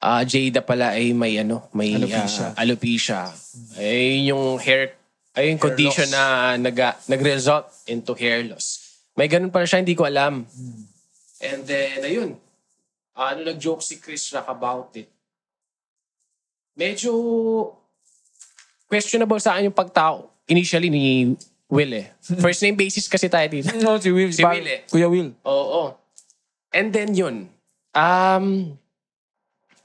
B: ah, Jada pala ay may ano, may
C: Alopecia.
B: ah, alopecia. Ay yung hair, ay yung condition na nag, nag-result into hair loss. May ganun pala siya, hindi ko alam. And then, ayun, ano nag-joke si Chris Rock about it. Medyo questionable sa akin yung pagtao initially ni Will eh. First name basis kasi tayo dito.
C: No, si Will.
B: Si Will eh.
C: Kuya Will.
B: Oo. And then yun. Um,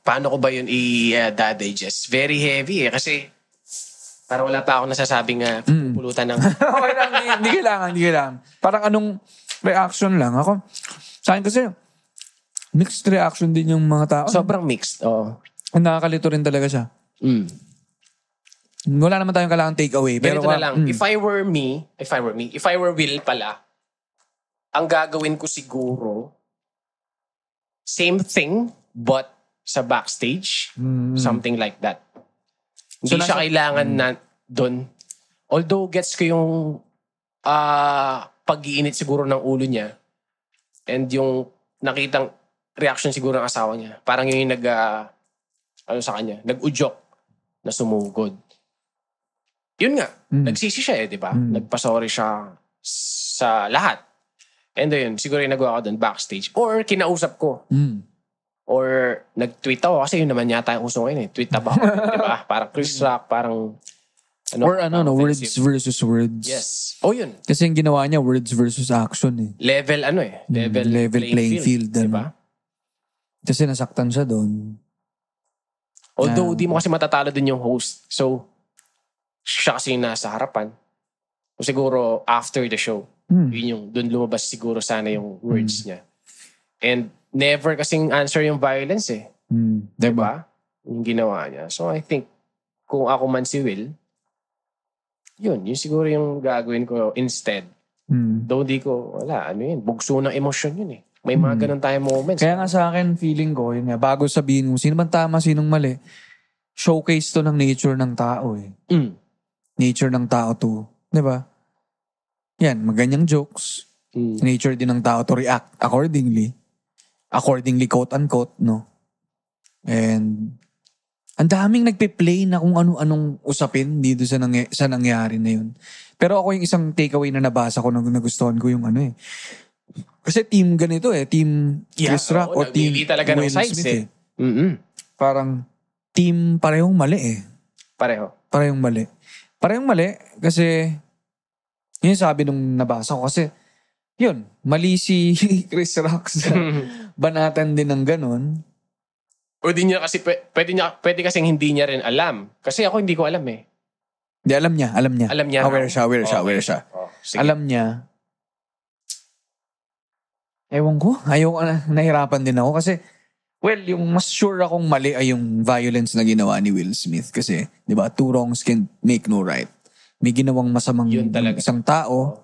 B: paano ko ba yun i-digest? Very heavy eh. Kasi parang wala pa ako nasasabing uh, pulutan ng...
C: okay lang, hindi, hindi kailangan, hindi kailangan. Parang anong reaction lang. Ako, sa akin kasi, mixed reaction din yung mga tao.
B: Sobrang mixed. Oo.
C: Nakakalito rin talaga siya.
B: Mm.
C: Wala naman tayong kailangan take away. Pero
B: Ganito na lang.
C: mm,
B: If I were me, if I were me, if I were Will pala, ang gagawin ko siguro, same thing, but sa backstage,
C: mm,
B: something like that.
C: So,
B: Hindi siya
C: nasa-
B: kailangan na doon. Although gets ko yung ah pag-iinit siguro ng ulo niya and yung nakitang reaction siguro ng asawa niya. Parang yun yung nag, ah, ano sa kanya, nag-udyok na sumugod. Yun nga,
C: Mm.
B: nagsisi siya eh, di ba?
C: Mm.
B: Nagpasorry siya sa lahat. And then, siguro yung nagawa ko doon backstage. Or kinausap ko.
C: mm.
B: Or nag-tweet ako kasi yun naman yata yung uso ngayon eh. Tweet about di ba? Parang Chris Rock, parang... Ano,
C: Or ano, no, words versus words.
B: Yes. Oh, yun.
C: Kasi yung ginawa niya, words versus action eh.
B: Level ano eh. Level,
C: Mm, level playing field,
B: Di
C: ano.
B: ba?
C: Kasi nasaktan siya doon.
B: Although,
C: Ah.
B: di mo kasi matatalo din yung host. So, siya kasi yung nasa harapan. O siguro, after the show,
C: Hmm.
B: yun yung, doon lumabas siguro sana yung words niya. And never kasing answer yung violence eh.
C: Mm.
B: Di
C: Diba?
B: ba? Yung ginawa niya. So, I think, kung ako man si Will, yun, yun siguro yung gagawin ko instead.
C: Mm.
B: Though di ko, wala, ano yun, bugso ng emosyon yun eh. May mga
C: Mm.
B: ganun tayong moments.
C: Kaya nga sa akin, feeling ko, yun nga, bago sabihin mo, sino bang tama, sinong mali, showcase to ng nature ng tao eh.
B: Mm.
C: Nature ng tao to. Di ba? Yan, maganyang jokes.
B: Mm.
C: Nature din ng tao to react accordingly. Accordingly, quote-unquote, no? And, ang daming nagpe-play na kung ano-anong usapin dito sa, nangy- sa nangyari na yun. Pero ako yung isang takeaway na nabasa ko na nagustuhan ko yung ano eh. Kasi team ganito eh. Team
B: Yeah,
C: Chris Rock
B: oo,
C: o team
B: talaga ng
C: Will
B: sides
C: Smith
B: eh. Mm-mm.
C: Parang team parehong mali eh.
B: Pareho.
C: Parehong mali. Parehong mali kasi yun yung sabi nung nabasa ko kasi yun, mali si Chris Rock sa banatan din ng ganun.
B: o di niya kasi, pwe- pwede, niya, pwede kasing hindi niya rin alam. Kasi ako hindi ko alam eh.
C: Di, alam niya, alam niya.
B: Alam niya.
C: Aware siya, aware siya,
B: Okay.
C: aware siya.
B: Oh, sige.
C: Alam niya. Ewan ko, ayaw na, nahirapan din ako kasi Well, yung mas sure akong mali ay yung violence na ginawa ni Will Smith kasi, di ba, two wrongs can make no right. May ginawang masamang
B: Yun talaga.
C: isang tao.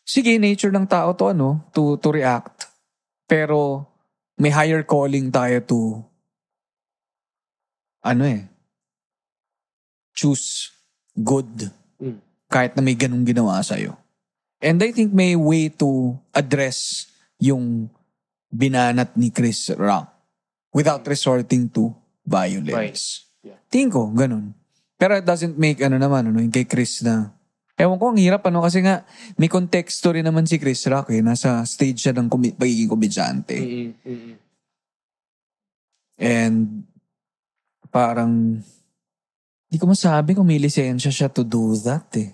C: Sige, nature ng tao to ano, to, to react. Pero may higher calling tayo to ano eh, choose good
B: Mm.
C: kahit na may ganung ginawa sa'yo. And I think may way to address yung binanat ni Chris Rock without resorting to violence.
B: Yeah.
C: Tingin ko, ganun. Pero it doesn't make ano naman, ano, yung kay Chris na, ewan ko, ang hirap ano, kasi nga, may konteksto rin naman si Chris Rock eh, nasa stage siya ng komi- pagiging komedyante.
B: Mm-mm.
C: And, parang, hindi ko masabi kung may lisensya siya to do that eh.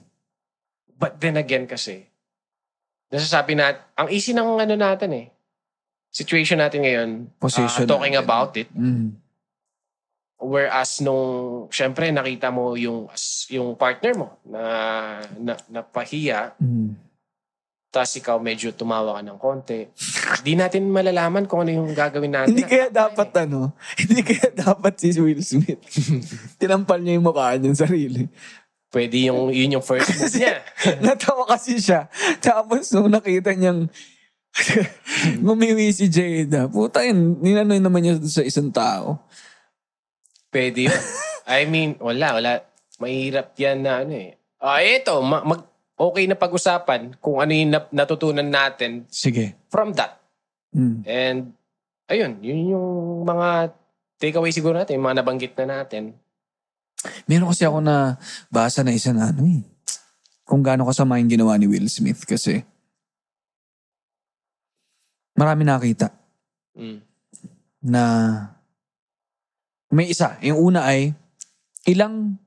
B: But then again kasi, nasasabi na, ang easy ng ano natin eh. Situation natin ngayon,
C: Position
B: ah, talking
C: natin.
B: about it.
C: Mm.
B: Whereas nung, syempre, nakita mo yung yung partner mo na, na napahiya,
C: Mm.
B: tapos ikaw medyo tumawa ka ng konti. Di natin malalaman kung ano yung gagawin natin.
C: Hindi kaya dapat ano, hindi kaya dapat si Will Smith. Tinampal niya yung mukha niya sarili.
B: Pwede yung, yun yung first move niya.
C: Natawa kasi siya. Tapos nung nakita niyang gumiwi si Jada, puta yun, ninanoy naman niya sa isang tao.
B: Pwede yun. I mean, wala, wala. Mahirap yan na ano eh. Ah, eto, ma- mag, okay na pag-usapan kung ano yung nap- natutunan natin
C: Sige.
B: from that.
C: Mm.
B: And, ayun, yun yung mga takeaway siguro natin, yung mga nabanggit na natin.
C: Meron kasi ako na basa na isa na ano eh. Kung gaano kasama yung ginawa ni Will Smith kasi marami nakita
B: Mm.
C: na may isa. Yung una ay ilang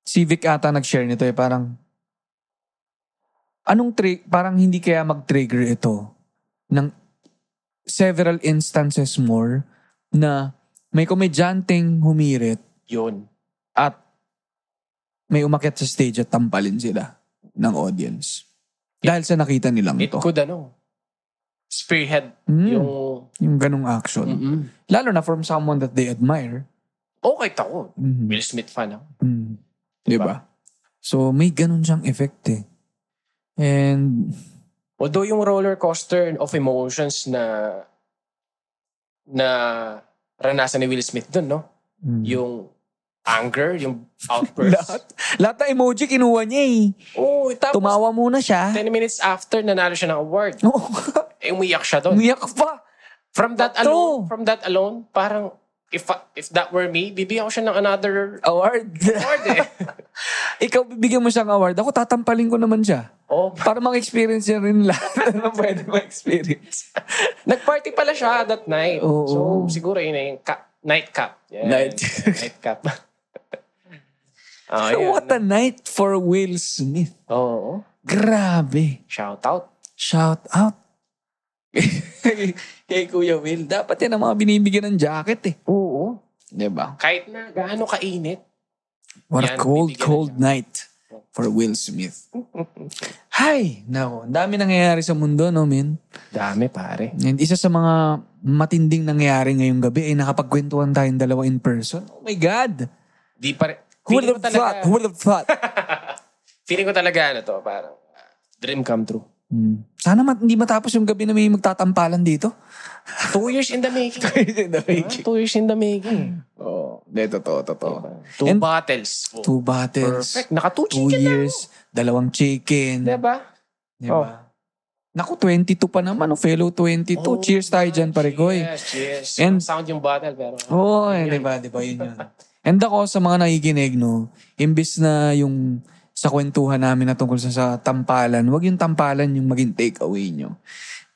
C: civic ata nag-share nito eh. Parang anong tri- parang hindi kaya mag-trigger ito ng several instances more na may komedyanteng humirit
B: Yun.
C: at may umakyat sa stage at tampalin sila ng audience. Dahil sa nakita nilang
B: It
C: ito.
B: could, ano, spearhead
C: Mm,
B: yung...
C: yung ganong action.
B: Mm-mm.
C: Lalo na from someone that they admire.
B: Okay, ako.
C: Mhm.
B: Will Smith fan ako.
C: Mm. Diba? So, may ganun siyang effect eh. And,
B: Although yung roller coaster of emotions na na ranasan ni Will Smith dun, no?
C: mm.
B: Yung anger, yung outburst.
C: lahat, lahat ng emoji kinuha niya eh.
B: Oo, tapos
C: Tumawa muna siya.
B: 10 minutes after, nanalo siya ng award.
C: Oo.
B: Eh, umiyak siya doon.
C: Umiyak pa.
B: From that
C: Bato.
B: alone, from that alone, parang, if if that were me, bibigyan ko siya ng another
C: Award.
B: award eh.
C: Ikaw bibigyan mo siyang award. Ako tatampalin ko naman siya.
B: oh,
C: Para mag-experience niya rin lahat na pwede ma-experience.
B: nag-party pala siya that night.
C: Oo.
B: So, siguro yun na yung ca- nightcap. Yeah,
C: Night.
B: nightcap. Oh,
C: What a night for Will Smith.
B: Oo.
C: Grabe.
B: Shout out.
C: Shout out. Kay Kuya Will. Dapat yan ang mga binibigyan ng jacket eh.
B: Oo.
C: Diba?
B: Kahit na gaano kainit.
C: What a cold, cold night for Will Smith. Hay! Nako, ang dami nangyayari sa mundo, no, min?
B: Dami, pare.
C: And isa sa mga matinding nangyayari ngayong gabi ay nakapagkwentuhan tayong dalawa in person. Oh my God!
B: Di pa.
C: Who would have thought? Who would have thought?
B: feeling ko talaga ano to, parang uh, dream come true.
C: Hmm. Sana mat- hindi matapos yung gabi na may magtatampalan dito.
B: Two years in the making. Ah, Two years in the making.
C: Oo. Oh, de, totoo, totoo.
B: Two
C: And-
B: bottles. Oh,
C: Two bottles.
B: Perfect. Naka two
C: Two
B: chicken
C: years. Dalawang chicken.
B: Diba?
C: Diba? Naku, 22 pa naman. Oh, fellow 22.
B: Oh,
C: cheers tayo dyan, parekoy.
B: Yes, yes.
C: And-
B: Sound yung bottle, pero...
C: Oo, oh, eh, di ba? Di ba yun yun? And ako sa mga nakikinig, no, imbis na yung sa kwentuhan namin na tungkol sa, sa tampalan, wag yung tampalan yung maging takeaway nyo.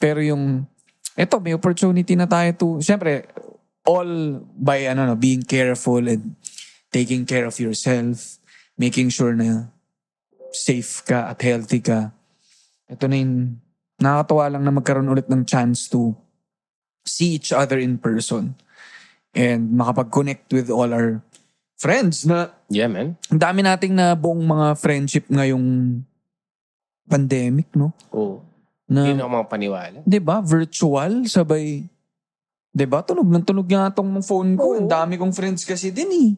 C: Pero yung, eto, may opportunity na tayo to, siyempre, all by, ano, no, being careful and taking care of yourself, making sure na safe ka at healthy ka. Ito na yung, nakakatawa lang na magkaroon ulit ng chance to see each other in person and makapag-connect with all our friends na
B: Yeah, man.
C: ang dami nating na buong mga friendship ngayong pandemic, no?
B: Oo. Hindi
C: Na,
B: na ako mga paniwala.
C: 'di ba, virtual sabay 'di ba? Tunog ng tunog nga tong phone ko. Ang dami kong friends kasi din eh.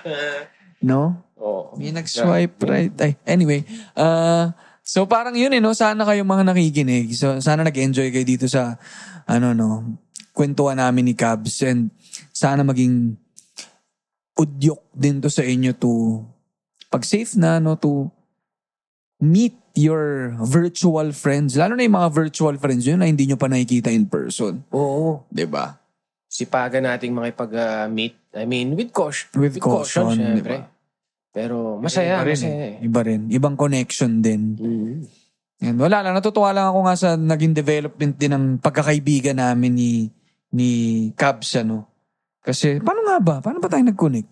C: no?
B: Oo.
C: May nag-swipe right. Ay, anyway. Uh, so parang yun eh, no? Sana kayo mga nakikinig. So sana nag-enjoy kayo dito sa, ano no, kwentuhan namin ni Cabs. And sana maging udyok din to sa inyo to, pag safe na, no, to meet your virtual friends. Lalo na yung mga virtual friends yun na hindi nyo pa nakikita in person.
B: Oo.
C: 'Di ba?
B: Sipagan nating makipag-meet. I mean, with caution.
C: With caution,
B: syempre.
C: di ba?
B: Pero masaya,
C: Iba rin,
B: masaya
C: eh.
B: eh.
C: Iba rin. Ibang connection din.
B: Mm.
C: And wala lang, natutuwa lang ako nga sa naging development din ng pagkakaibigan namin ni ni Cabs, ano. Kasi, paano nga ba? Paano ba tayo nag-connect?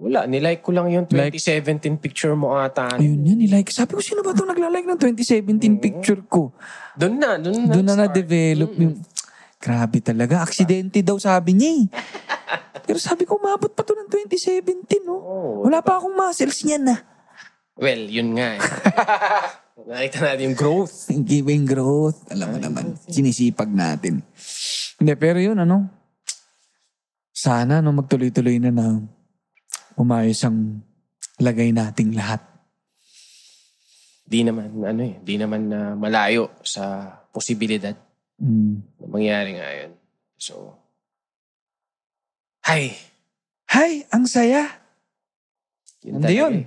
B: Wala, nilike ko lang yung
C: Like-
B: 2017 picture mo ata.
C: Ayun yan, nilike. Sabi ko, sino ba itong naglalike ng 2017 picture ko?
B: Doon na, doon na.
C: Doon na
B: start.
C: na-develop yung... Grabe talaga. Aksidente daw sabi niya eh. Pero sabi ko, umabot pa to ng 2017, no?
B: Oo.
C: Wala pa akong muscles niyan na.
B: Well, yun nga eh. Nakita natin yung growth.
C: Giving growth. Alam mo naman, sinisipag natin. Hindi, pero yun, ano, sana, no, magtuloy-tuloy na na umayos ang lagay nating lahat.
B: Di naman, ano eh, di naman na malayo sa posibilidad
C: Mm.
B: na mangyari nga yun. So, hi.
C: Hay, ang saya.
B: Yun
C: Hindi yun.
B: eh.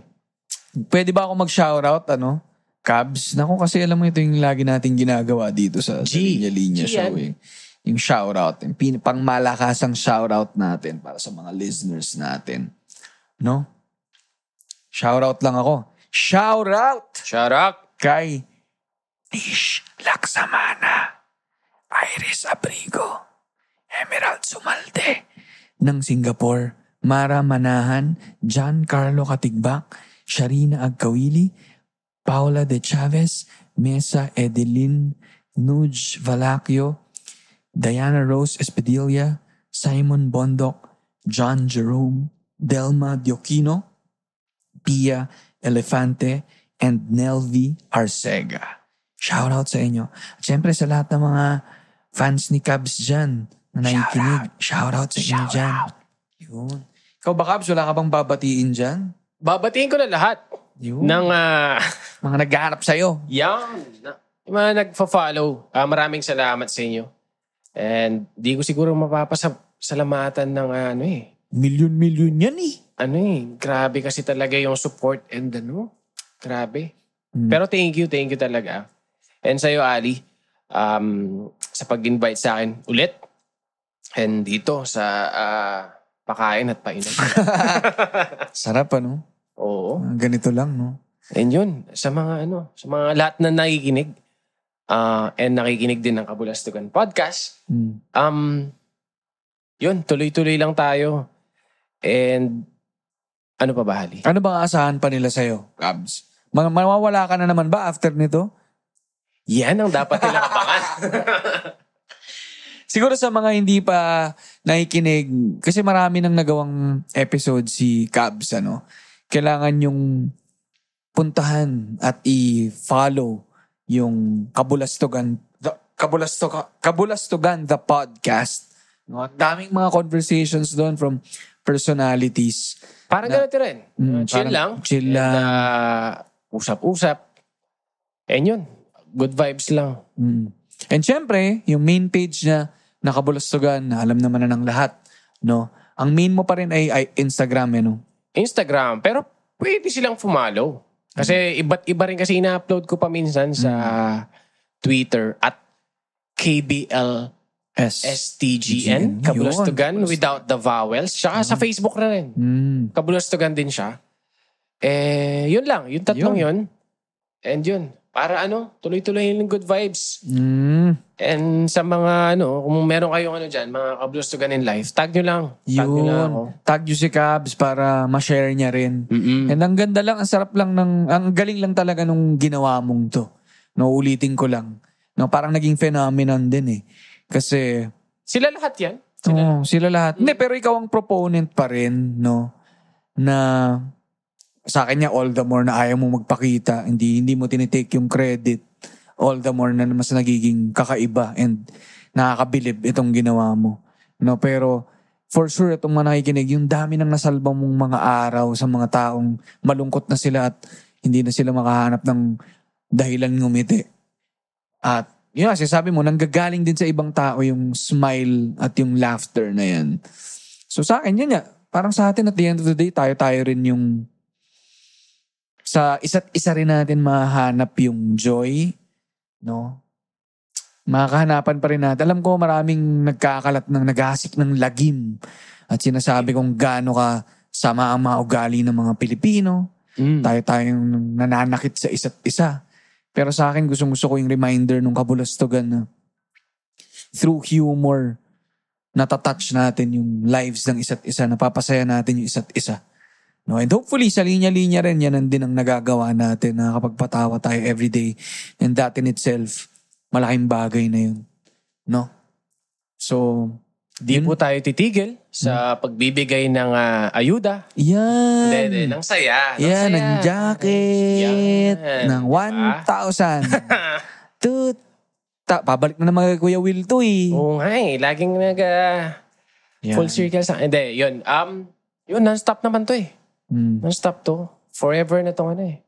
C: Pwede ba ako mag-shoutout, ano? Cabs? Naku, kasi alam mo ito yung lagi nating ginagawa dito sa, sa linya-linya show. Eh. Yung shoutout. Yung pin- pangmalakasang shoutout natin para sa mga listeners natin. No? Shoutout lang ako. Shoutout
B: Shout out!
C: kay Nish Laksamana, Iris Abrigo, Emerald Sumalde ng Singapore, Mara Manahan, John Carlo Katigbak, Sharina Agkawili, Paula De Chavez, Mesa Edelin, Nuj Valakio, Diana Rose Espedilla, Simon Bondok, John Jerome, Delma Diokino, Pia Elefante, and Nelvi Arcega. Shoutout sa inyo. At syempre sa lahat ng mga fans ni Cubs dyan na nakikinig. Shoutout sa inyo dyan. Yun. Ikaw ba, Cubs? Wala ka bang babatiin dyan?
B: Babatiin ko na lahat
C: Yun.
B: ng ah,
C: Mga naghahanap sa'yo.
B: yan. na- Yung mga nagfa-follow. Ah, maraming salamat sa inyo. And di ko siguro mapapasalamatan ng ah, ano eh.
C: Milyon-milyon yan eh.
B: Ano eh, grabe kasi talaga yung support and ano. Grabe.
C: Mm.
B: Pero thank you, thank you talaga. And sa'yo, Ali, um, sa pag-invite sa akin ulit. And dito sa ah, pakain at painom.
C: Sarap ano?
B: Oo.
C: Ganito lang, no?
B: And yun, sa mga ano, sa mga lahat na nakikinig ah, and nakikinig din ng Kabulastugan Podcast,
C: Mm.
B: um, yun, tuloy-tuloy lang tayo. And ano pa ba, Hali?
C: Ano bang aasahan pa nila sa'yo, Cubs? Ma- mawawala ka na naman ba after nito?
B: Yan ang dapat nilang abangan.
C: Siguro sa mga hindi pa nakikinig, kasi marami nang nagawang episode si Cubs, ano, kailangan yung puntahan at i-follow yung Kabulastugan, the, Kabulastugan, Kabulastugan, the podcast. No? Ang daming mga conversations doon from personalities.
B: Parang
C: Na-
B: ganito rin.
C: Mm,
B: chill lang.
C: chill lang.
B: uh, usap-usap. And yun, good vibes lang.
C: Mm. And syempre, yung main page niya, nakabulastugan, na alam naman na ng lahat. No? Ang main mo pa rin ay, ay Instagram, eh, no?
B: Instagram. Pero pwede silang fumalo. Kasi iba't iba rin kasi ina-upload ko pa minsan sa Twitter at KBL
C: S.
B: STGN,
C: Yun,
B: Kabulastugan, without the vowels. Tsaka sa Facebook na rin.
C: Mm.
B: Kabulastugan din siya. Eh, yun lang. Yung tatlong yun. And yun. Para ano, tuloy-tuloy yung good vibes.
C: Mm.
B: And sa mga ano, kung meron kayong ano dyan, mga kabulustugan in life, tag nyo lang. Tag nyo lang ako.
C: Yun. Tag you si Cabs para ma-share niya rin.
B: Mm-mm.
C: And ang ganda lang, ang sarap lang ng, ang galing lang talaga nung ginawa mong to. No, ulitin ko lang. No, parang naging phenomenon din eh. Kasi,
B: Sila lahat yan. Sila
C: Oo, sila lahat. Hindi, pero ikaw ang proponent pa rin, no? Na sa akin niya, all the more na ayaw mo magpakita, hindi hindi mo tinitake yung credit, all the more na mas nagiging kakaiba and nakakabilib itong ginawa mo. No, pero for sure itong mga nakikinig, yung dami nang nasalba mong mga araw sa mga taong malungkot na sila at hindi na sila makahanap ng dahilan ngumiti. At yun kasi sabi mo, nanggagaling din sa ibang tao yung smile at yung laughter na yan. So sa akin, yun nga. Parang sa atin at the end of the day, tayo-tayo rin yung sa isa't isa rin natin mahanap yung joy, no? Makakahanapan pa rin natin. Alam ko maraming nagkakalat ng nagasik ng lagim at sinasabi kung gaano ka sama ang mga ugali ng mga Pilipino.
B: Mm.
C: Tayo tayong nananakit sa isa't isa. Pero sa akin, gusto gusto ko yung reminder nung kabulastugan na through humor, natatouch natin yung lives ng isa't isa, napapasaya natin yung isa't isa. No? And hopefully, sa linya-linya rin, yan ang din ang nagagawa natin na kapagpatawa tayo everyday. And that in itself, malaking bagay na yun. No? So,
B: Di po tayo titigil sa pagbibigay ng ah, ayuda.
C: yan.
B: Hindi, ng saya. Ng
C: Yan,
B: saya.
C: ng jacket.
B: Yan.
C: Ng
B: Diba?
C: 1,000. Tut. Ta, pabalik na naman kay Kuya Will to eh.
B: Oo nga eh. Laging nag
C: Yan.
B: full circle sa... Hindi, yun. Um, yun, non-stop naman to eh.
C: Mm.
B: Non-stop to. Forever na tong ano eh.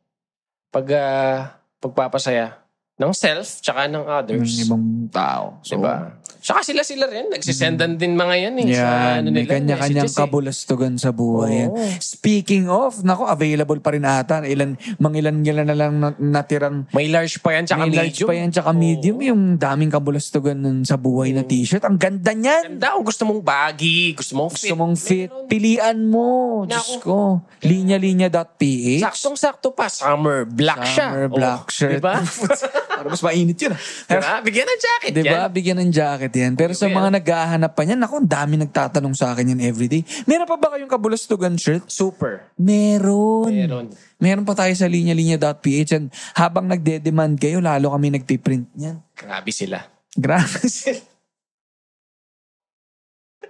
B: Pag, ah, pagpapasaya ng self tsaka ng others.
C: Ng ibang tao. So,
B: Diba? Saka sila-sila rin. Nagsisendan din mga yan eh. sa
C: Yan,
B: ano
C: may
B: nila,
C: kanya-kanyang
B: messages eh.
C: kabulastugan sa buhay.
B: Oo.
C: Speaking of, nako, available pa rin ata. Ilan, mangilan-gilan na lang na- natirang
B: May large pa yan, tsaka
C: may large
B: medium.
C: pa yan, tsaka medium. Yung daming kabulastugan nun sa buhay na t-shirt. Ang ganda niyan.
B: Ganda, kung gusto mong baggy, gusto mong fit.
C: Gusto mong fit, pilian mo. Diyos
B: Naku.
C: ko. Linya-linya.ph.
B: Saktong-sakto pa. Summer black siya.
C: Summer black
B: Oh,
C: shirt.
B: Diba?
C: Para mas mainit yun. ah.
B: diba? Bigyan ng jacket
C: Diba?
B: yan.
C: Bigyan ng jacket yan. Pero sa mga naghahanap pa niyan, ako, ang dami nagtatanong sa akin yan everyday. Meron pa ba kayong kabulastugan shirt?
B: Super.
C: Meron.
B: Meron.
C: Meron pa tayo sa linya-linya.ph and habang nagde-demand kayo, lalo kami nagpiprint niyan.
B: Grabe sila.
C: Grabe sila.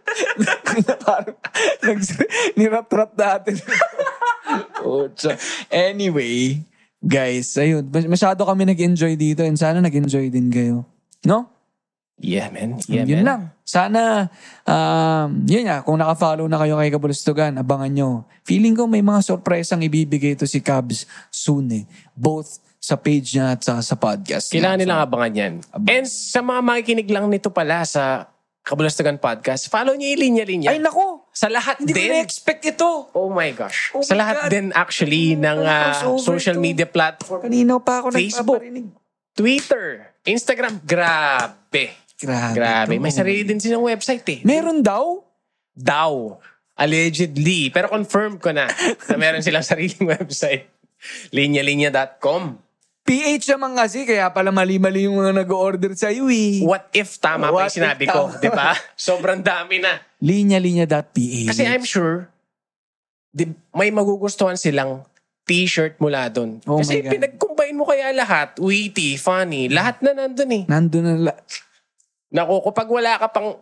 C: Parang nirap-rap natin. Anyway, guys, ayun. Mas- Masyado kami nag-enjoy dito and sana nag-enjoy din kayo. No?
B: Yeah, man. Yeah,
C: yun
B: man.
C: lang. Sana, um, yun nga, kung naka-follow na kayo kay Kabulustugan, abangan nyo. Feeling ko may mga sorpresang ibibigay ito si Cabs soon eh. Both sa page niya at sa, sa podcast.
B: Kailangan
C: niya.
B: nilang abangan yan. And sa mga makikinig lang nito pala sa Kabulastugan Podcast, follow niyo yung linya-linya.
C: Ay, nako!
B: sa lahat
C: Hindi ko
B: din.
C: na-expect ito.
B: Oh my gosh.
C: Oh
B: sa
C: my
B: lahat
C: God.
B: din actually ng ah,
C: Crossover
B: social
C: to.
B: media platform.
C: Kanina pa ako
B: Facebook.
C: nagpaparinig.
B: Twitter, Instagram, grabe.
C: Grabe.
B: Grabe. May sarili din silang website eh.
C: Meron daw?
B: Daw. Allegedly. Pero confirm ko na na meron silang sariling website. Linya-linya.com.
C: PH naman kasi, kaya pala mali-mali yung mga nag-order sa iyo eh.
B: What if tama pa
C: What
B: yung sinabi ko? Di ba? Sobrang dami na.
C: Linya-linya.ph.
B: Kasi I'm sure di, may magugustuhan silang t-shirt mula doon.
C: Oh
B: Kasi pinag-combine mo kaya lahat, witty, funny, lahat na nandun eh.
C: Nandun na la-
B: Naku, kapag wala ka pang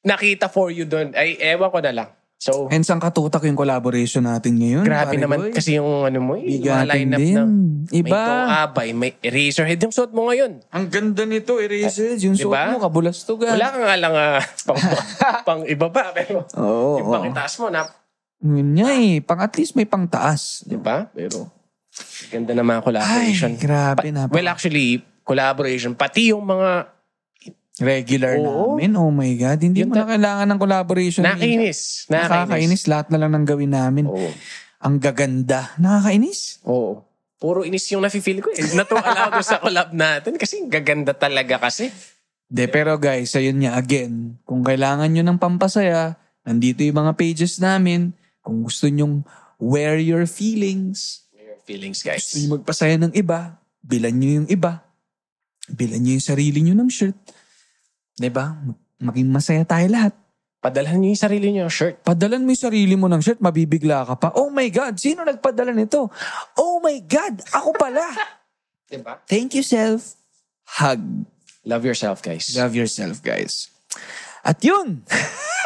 B: nakita for you doon, ay ewan ko na lang. So,
C: And sang katutak yung collaboration natin ngayon.
B: grabe
C: pare
B: naman
C: boy.
B: kasi yung ano mo, eh, yung mga
C: Bigatin
B: lineup
C: din.
B: na
C: Iba.
B: may abay, may eraserhead yung suot mo ngayon.
C: Ang ganda nito, Erases. Yung suot
B: Diba?
C: mo, kabulastugan.
B: Wala ka nga lang ah, pang, pang iba pa, pero
C: Oo.
B: yung
C: oo.
B: pangitaas mo na,
C: Yun nga eh. Pang at least may pang taas.
B: di ba? Pero, ganda na mga collaboration.
C: Ay, grabe na.
B: Well, actually, collaboration, pati yung mga
C: Regular
B: Oo.
C: namin. Oh my God. Hindi
B: Yun
C: mo na kailangan ng collaboration.
B: nakinis.
C: Nakakainis. Lahat na lang ng gawin namin.
B: Oo.
C: Ang gaganda. Nakakainis.
B: Oo. Puro inis yung nafe-feel ko. Eh. Natuwa ako sa collab natin kasi gaganda talaga kasi.
C: De, pero guys, ayun nga, again, kung kailangan nyo ng pampasaya, nandito yung mga pages namin. Kung gusto nyong wear your feelings,
B: Your feelings, guys.
C: gusto nyo magpasaya ng iba, bilan nyo yung iba. Bilan nyo yung sarili nyo ng shirt. 'Di ba? Maging masaya tayo lahat.
B: Padalhan niyo yung sarili niyo shirt.
C: Padalan mo yung sarili mo ng shirt, mabibigla ka pa. Oh my God, sino nagpadala nito? Oh my God, ako pala.
B: Diba?
C: Thank you, self. Hug.
B: Love yourself, guys.
C: Love yourself, guys. At yun!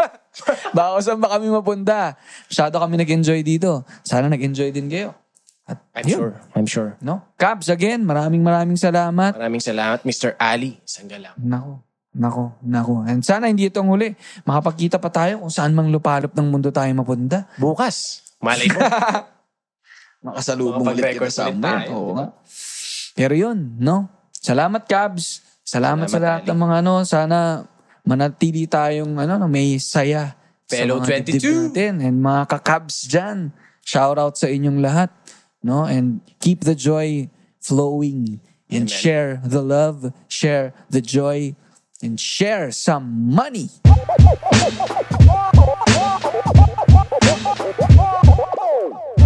C: Baka saan ba kami mapunta? Masyado kami nag-enjoy dito. Sana nag-enjoy din kayo. At
B: I'm
C: yun,
B: sure. I'm sure.
C: No? Cabs, again, maraming maraming salamat.
B: Maraming salamat, Mr. Ali Sanggalang.
C: Nako, nako, nako. And sana hindi itong huli. Makapagkita pa tayo kung saan mang lupalop ng mundo tayo mapunta.
B: Bukas. Malay mo.
C: Makasalubong ulit kita sa
B: tayo,
C: Oo nga. Pero yun, no? Salamat, Cabs. Salamat,
B: Salamat,
C: sa lahat ng mga ano. Sana manatili tayong ano, no, may saya
B: Fellow
C: sa mga dibdib
B: 22.
C: natin. And mga kakabs dyan, shout out sa inyong lahat. No? And keep the joy flowing. And
B: Amen.
C: share the love, share the joy, and share some money.